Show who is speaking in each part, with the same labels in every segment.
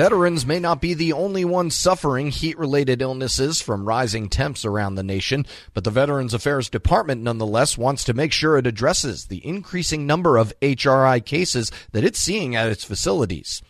Speaker 1: Veterans may not be the only ones suffering heat related illnesses from rising temps around the nation, but the Veterans Affairs Department nonetheless wants to make sure it addresses the increasing number of HRI cases that it's seeing at its facilities.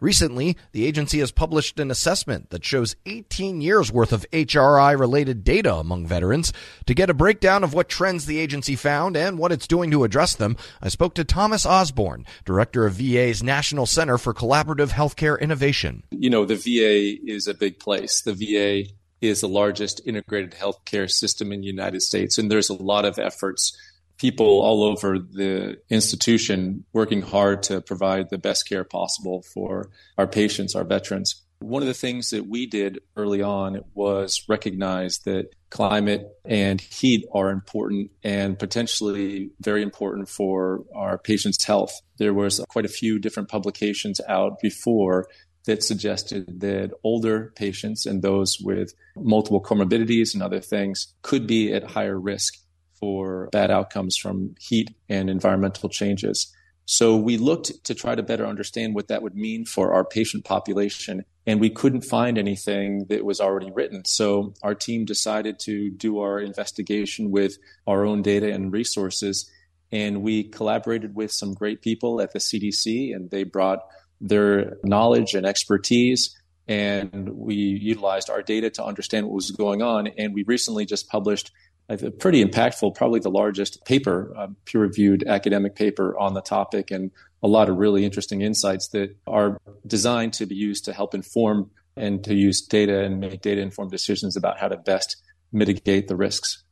Speaker 1: Recently, the agency has published an assessment that shows 18 years worth of HRI related data among veterans. To get a breakdown of what trends the agency found and what it's doing to address them, I spoke to Thomas Osborne, director of VA's National Center for Collaborative Healthcare Innovation.
Speaker 2: You know, the VA is a big place. The VA is the largest integrated healthcare system in the United States, and there's a lot of efforts people all over the institution working hard to provide the best care possible for our patients, our veterans. One of the things that we did early on was recognize that climate and heat are important and potentially very important for our patients' health. There was quite a few different publications out before that suggested that older patients and those with multiple comorbidities and other things could be at higher risk for bad outcomes from heat and environmental changes. So we looked to try to better understand what that would mean for our patient population, and we couldn't find anything that was already written. So our team decided to do our investigation with our own data and resources, and we collaborated with some great people at the CDC, and they brought their knowledge and expertise. And we utilized our data to understand what was going on. And we recently just published a pretty impactful, probably the largest paper, uh, peer reviewed academic paper on the topic, and a lot of really interesting insights that are designed to be used to help inform and to use data and make data informed decisions about how to best mitigate the risks.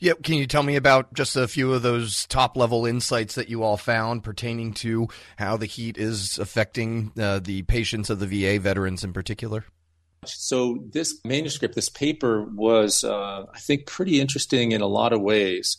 Speaker 1: Yeah, can you tell me about just a few of those top level insights that you all found pertaining to how the heat is affecting uh, the patients of the VA veterans in particular?
Speaker 2: So this manuscript, this paper was, uh, I think, pretty interesting in a lot of ways.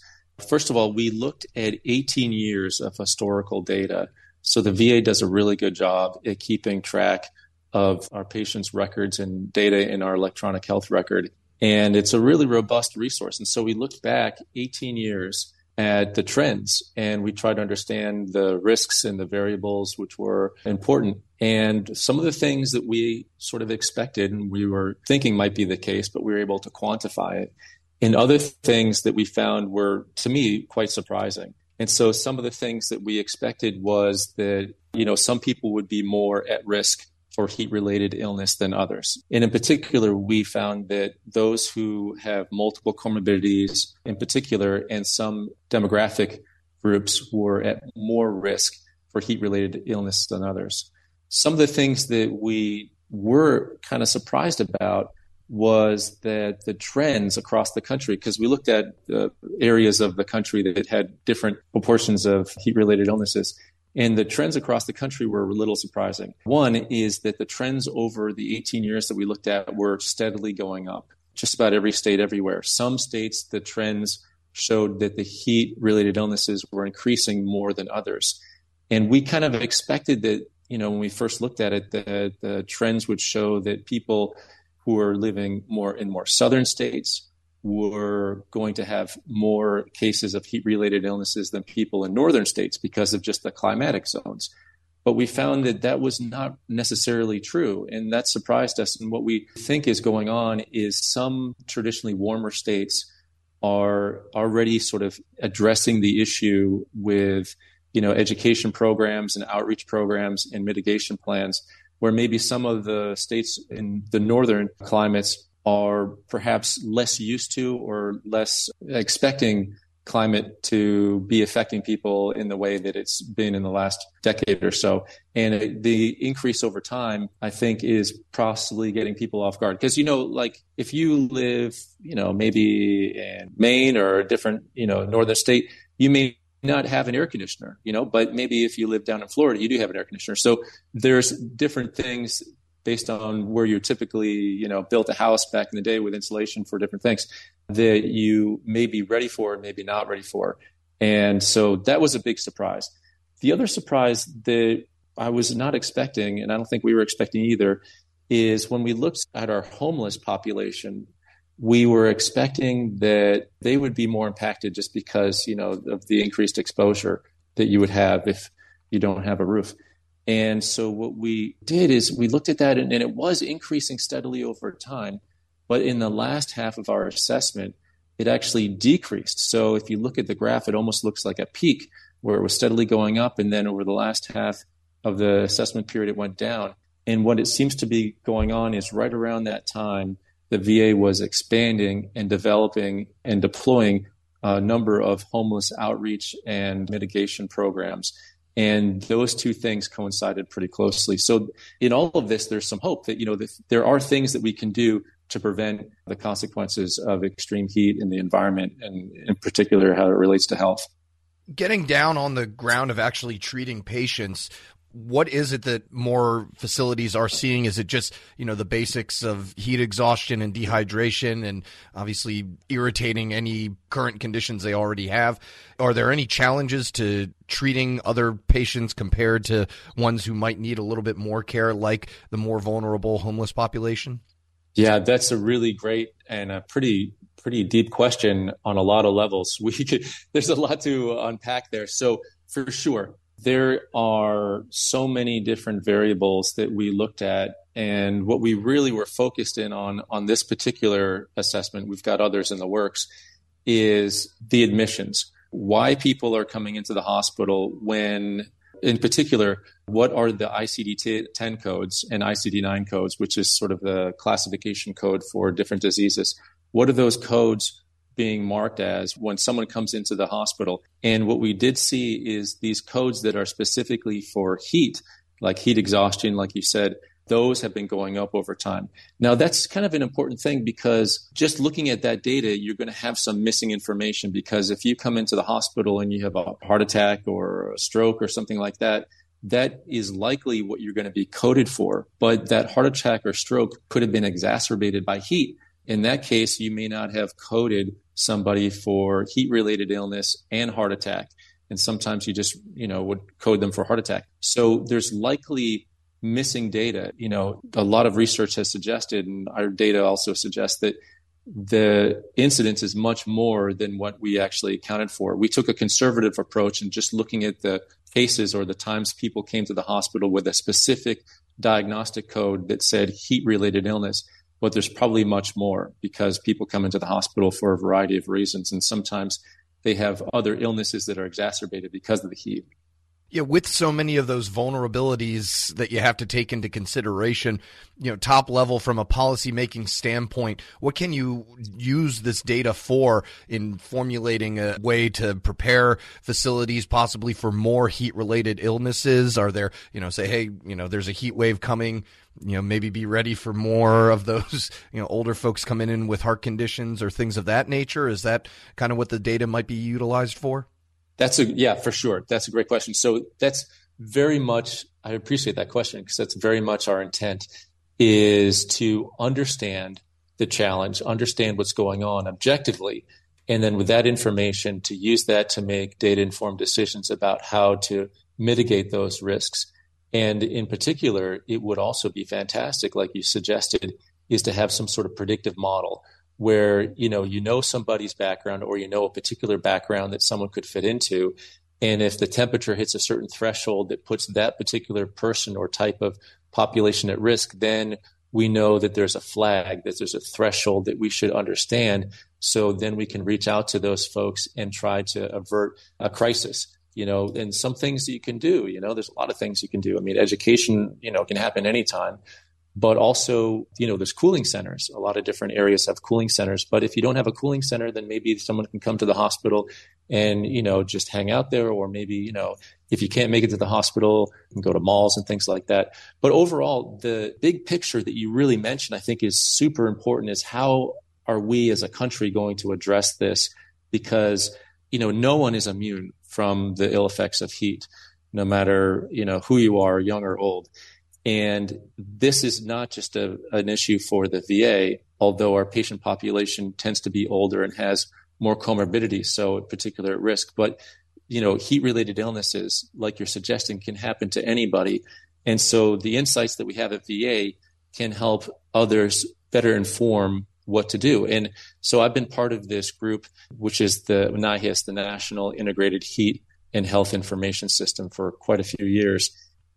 Speaker 2: First of all, we looked at 18 years of historical data. So the VA does a really good job at keeping track of our patients' records and data in our electronic health record. And it's a really robust resource. And so we looked back 18 years at the trends and we tried to understand the risks and the variables which were important. And some of the things that we sort of expected and we were thinking might be the case, but we were able to quantify it. And other things that we found were, to me, quite surprising. And so some of the things that we expected was that, you know, some people would be more at risk for heat related illness than others. And in particular, we found that those who have multiple comorbidities, in particular, and some demographic groups were at more risk for heat related illness than others. Some of the things that we were kind of surprised about was that the trends across the country, because we looked at the areas of the country that had different proportions of heat related illnesses, and the trends across the country were a little surprising. One is that the trends over the 18 years that we looked at were steadily going up, just about every state, everywhere. Some states, the trends showed that the heat related illnesses were increasing more than others. And we kind of expected that, you know, when we first looked at it, that the trends would show that people who are living more in more southern states were going to have more cases of heat related illnesses than people in northern states because of just the climatic zones. But we found that that was not necessarily true. And that surprised us. And what we think is going on is some traditionally warmer states are already sort of addressing the issue with you know education programs and outreach programs and mitigation plans where maybe some of the states in the northern climates are perhaps less used to or less expecting climate to be affecting people in the way that it's been in the last decade or so. And the increase over time, I think, is possibly getting people off guard. Because, you know, like if you live, you know, maybe in Maine or a different, you know, northern state, you may not have an air conditioner, you know, but maybe if you live down in Florida, you do have an air conditioner. So there's different things based on where you typically, you know, built a house back in the day with insulation for different things that you may be ready for and maybe not ready for. And so that was a big surprise. The other surprise that I was not expecting, and I don't think we were expecting either, is when we looked at our homeless population, we were expecting that they would be more impacted just because, you know, of the increased exposure that you would have if you don't have a roof. And so what we did is we looked at that and, and it was increasing steadily over time. But in the last half of our assessment, it actually decreased. So if you look at the graph, it almost looks like a peak where it was steadily going up. And then over the last half of the assessment period, it went down. And what it seems to be going on is right around that time, the VA was expanding and developing and deploying a number of homeless outreach and mitigation programs. And those two things coincided pretty closely. So in all of this, there's some hope that, you know, there are things that we can do to prevent the consequences of extreme heat in the environment and in particular how it relates to health.
Speaker 1: Getting down on the ground of actually treating patients, what is it that more facilities are seeing? Is it just, you know, the basics of heat exhaustion and dehydration and obviously irritating any current conditions they already have? Are there any challenges to treating other patients compared to ones who might need a little bit more care, like the more vulnerable homeless population?
Speaker 2: Yeah, that's a really great and a pretty pretty deep question on a lot of levels. We could, there's a lot to unpack there. So for sure, there are so many different variables that we looked at and what we really were focused in on on this particular assessment we've got others in the works is the admissions. Why people are coming into the hospital when in particular what are the ICD-10 codes and ICD-9 codes which is sort of the classification code for different diseases? What are those codes being marked as when someone comes into the hospital. And what we did see is these codes that are specifically for heat, like heat exhaustion, like you said, those have been going up over time. Now, that's kind of an important thing because just looking at that data, you're going to have some missing information. Because if you come into the hospital and you have a heart attack or a stroke or something like that, that is likely what you're going to be coded for. But that heart attack or stroke could have been exacerbated by heat. In that case, you may not have coded somebody for heat related illness and heart attack. And sometimes you just, you know, would code them for heart attack. So there's likely missing data. You know, a lot of research has suggested, and our data also suggests that the incidence is much more than what we actually accounted for. We took a conservative approach and just looking at the cases or the times people came to the hospital with a specific diagnostic code that said heat related illness but there's probably much more because people come into the hospital for a variety of reasons. And sometimes they have other illnesses that are exacerbated because of the heat.
Speaker 1: Yeah, with so many of those vulnerabilities that you have to take into consideration, you know, top level from a policy making standpoint, what can you use this data for in formulating a way to prepare facilities possibly for more heat related illnesses? Are there, you know, say, hey, you know, there's a heat wave coming, you know, maybe be ready for more of those, you know, older folks coming in with heart conditions or things of that nature? Is that kind of what the data might be utilized for?
Speaker 2: That's a yeah, for sure. That's a great question. So that's very much I appreciate that question because that's very much our intent is to understand the challenge, understand what's going on objectively, and then with that information to use that to make data informed decisions about how to mitigate those risks. And in particular, it would also be fantastic, like you suggested, is to have some sort of predictive model where you know you know somebody's background or you know a particular background that someone could fit into. And if the temperature hits a certain threshold that puts that particular person or type of population at risk then we know that there's a flag that there's a threshold that we should understand. So then we can reach out to those folks and try to avert a crisis you know. And some things that you can do you know there's a lot of things you can do. I mean education you know can happen anytime but also you know there's cooling centers. A lot of different areas have cooling centers but if you don't have a cooling center then maybe someone can come to the hospital and you know just hang out there or maybe you know if you can't make it to the hospital and go to malls and things like that. But overall the big picture that you really mentioned i think is super important is how are we as a country going to address this? Because you know no one is immune from the ill effects of heat no matter you know who you are young or old and this is not just a, an issue for the VA, although our patient population tends to be older and has more comorbidities, so particular at risk. But you know, heat-related illnesses, like you're suggesting, can happen to anybody. And so the insights that we have at VA can help others better inform what to do. And so I've been part of this group, which is the NIHHIS, the National Integrated Heat and Health Information System, for quite a few years.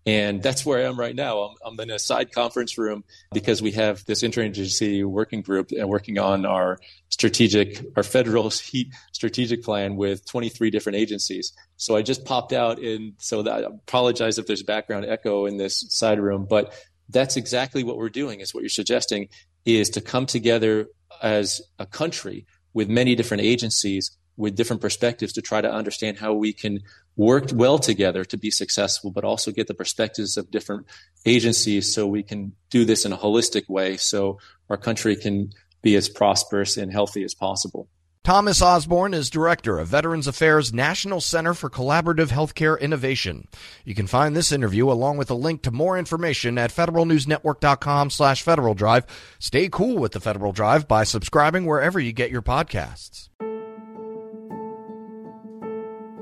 Speaker 2: And that's where I am right now. I'm, I'm in a side conference room because we have this interagency working group and working on our strategic, our federal heat strategic plan with 23 different agencies. So I just popped out and so that, I apologize if there's background echo in this side room, but that's exactly what we're doing is what you're suggesting is to come together as a country with many different agencies with different perspectives to try to understand how we can work well together to be successful, but also get the perspectives of different agencies so we can do this in a holistic way so our country can be as prosperous and healthy as possible.
Speaker 1: Thomas Osborne is director of Veterans Affairs National Center for Collaborative Healthcare Innovation. You can find this interview along with a link to more information at federalnewsnetwork.com slash Federal Drive. Stay cool with the Federal Drive by subscribing wherever you get your podcasts.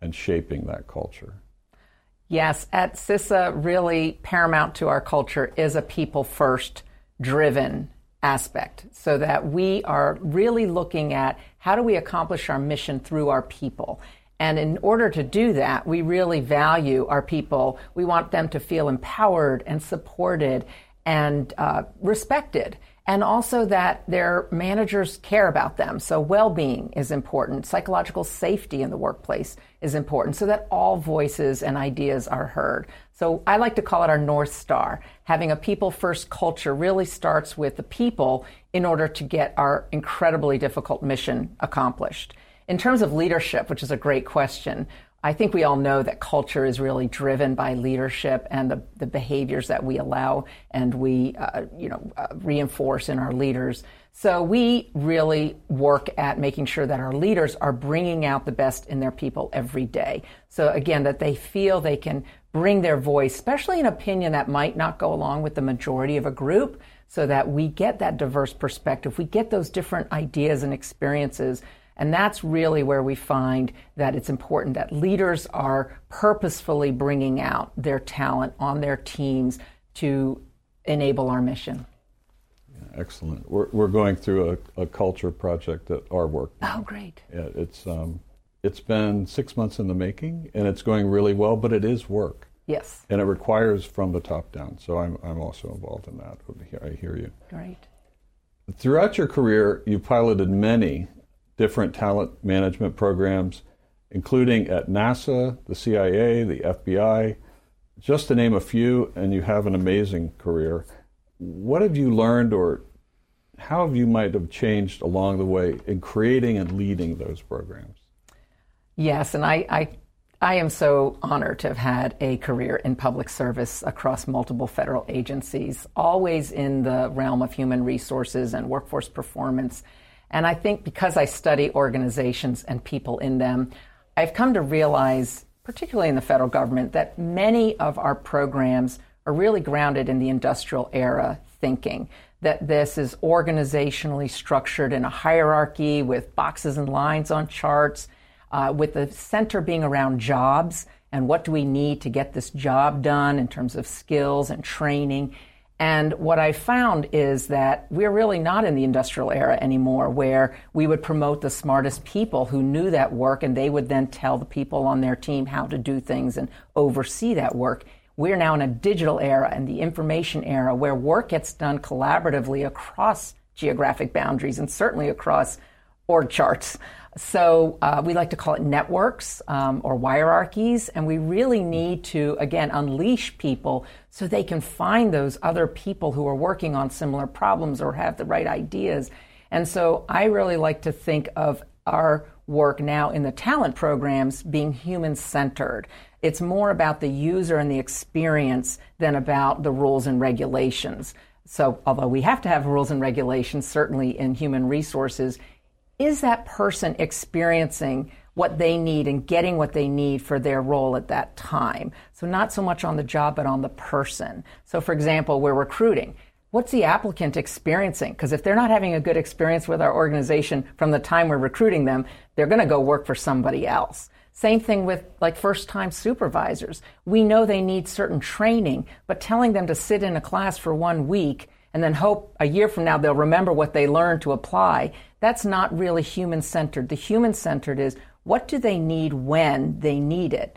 Speaker 3: and shaping that culture?
Speaker 4: Yes, at CISA, really paramount to our culture is a people first driven aspect so that we are really looking at how do we accomplish our mission through our people. And in order to do that, we really value our people. We want them to feel empowered and supported and uh, respected and also that their managers care about them. So well-being is important. Psychological safety in the workplace is important so that all voices and ideas are heard. So I like to call it our North Star. Having a people first culture really starts with the people in order to get our incredibly difficult mission accomplished. In terms of leadership, which is a great question, I think we all know that culture is really driven by leadership and the, the behaviors that we allow and we, uh, you know, uh, reinforce in our leaders. So we really work at making sure that our leaders are bringing out the best in their people every day. So again, that they feel they can bring their voice, especially an opinion that might not go along with the majority of a group, so that we get that diverse perspective. We get those different ideas and experiences and that's really where we find that it's important that leaders are purposefully bringing out their talent on their teams to enable our mission.
Speaker 3: Excellent. We're, we're going through a, a, culture project at our work.
Speaker 4: Now. Oh, great.
Speaker 3: Yeah, it's, um, it's been six months in the making, and it's going really well, but it is work.
Speaker 4: Yes.
Speaker 3: And it requires from the top down. So I'm, I'm also involved in that. I hear you.
Speaker 4: Great.
Speaker 3: Throughout your career, you piloted many different talent management programs, including at NASA, the CIA, the FBI, just to name a few, and you have an amazing career. What have you learned, or how have you might have changed along the way in creating and leading those programs?
Speaker 4: Yes, and I, I, I am so honored to have had a career in public service across multiple federal agencies, always in the realm of human resources and workforce performance. And I think because I study organizations and people in them, I've come to realize, particularly in the federal government, that many of our programs are really grounded in the industrial era thinking. That this is organizationally structured in a hierarchy with boxes and lines on charts, uh, with the center being around jobs and what do we need to get this job done in terms of skills and training. And what I found is that we're really not in the industrial era anymore where we would promote the smartest people who knew that work and they would then tell the people on their team how to do things and oversee that work. We're now in a digital era and the information era where work gets done collaboratively across geographic boundaries and certainly across org charts. So uh, we like to call it networks um, or hierarchies, and we really need to, again, unleash people so they can find those other people who are working on similar problems or have the right ideas. And so I really like to think of our work now in the talent programs being human centered. It's more about the user and the experience than about the rules and regulations. So, although we have to have rules and regulations, certainly in human resources, is that person experiencing what they need and getting what they need for their role at that time? So, not so much on the job, but on the person. So, for example, we're recruiting. What's the applicant experiencing? Because if they're not having a good experience with our organization from the time we're recruiting them, they're going to go work for somebody else. Same thing with like first time supervisors. We know they need certain training, but telling them to sit in a class for one week and then hope a year from now they'll remember what they learned to apply, that's not really human centered. The human centered is what do they need when they need it?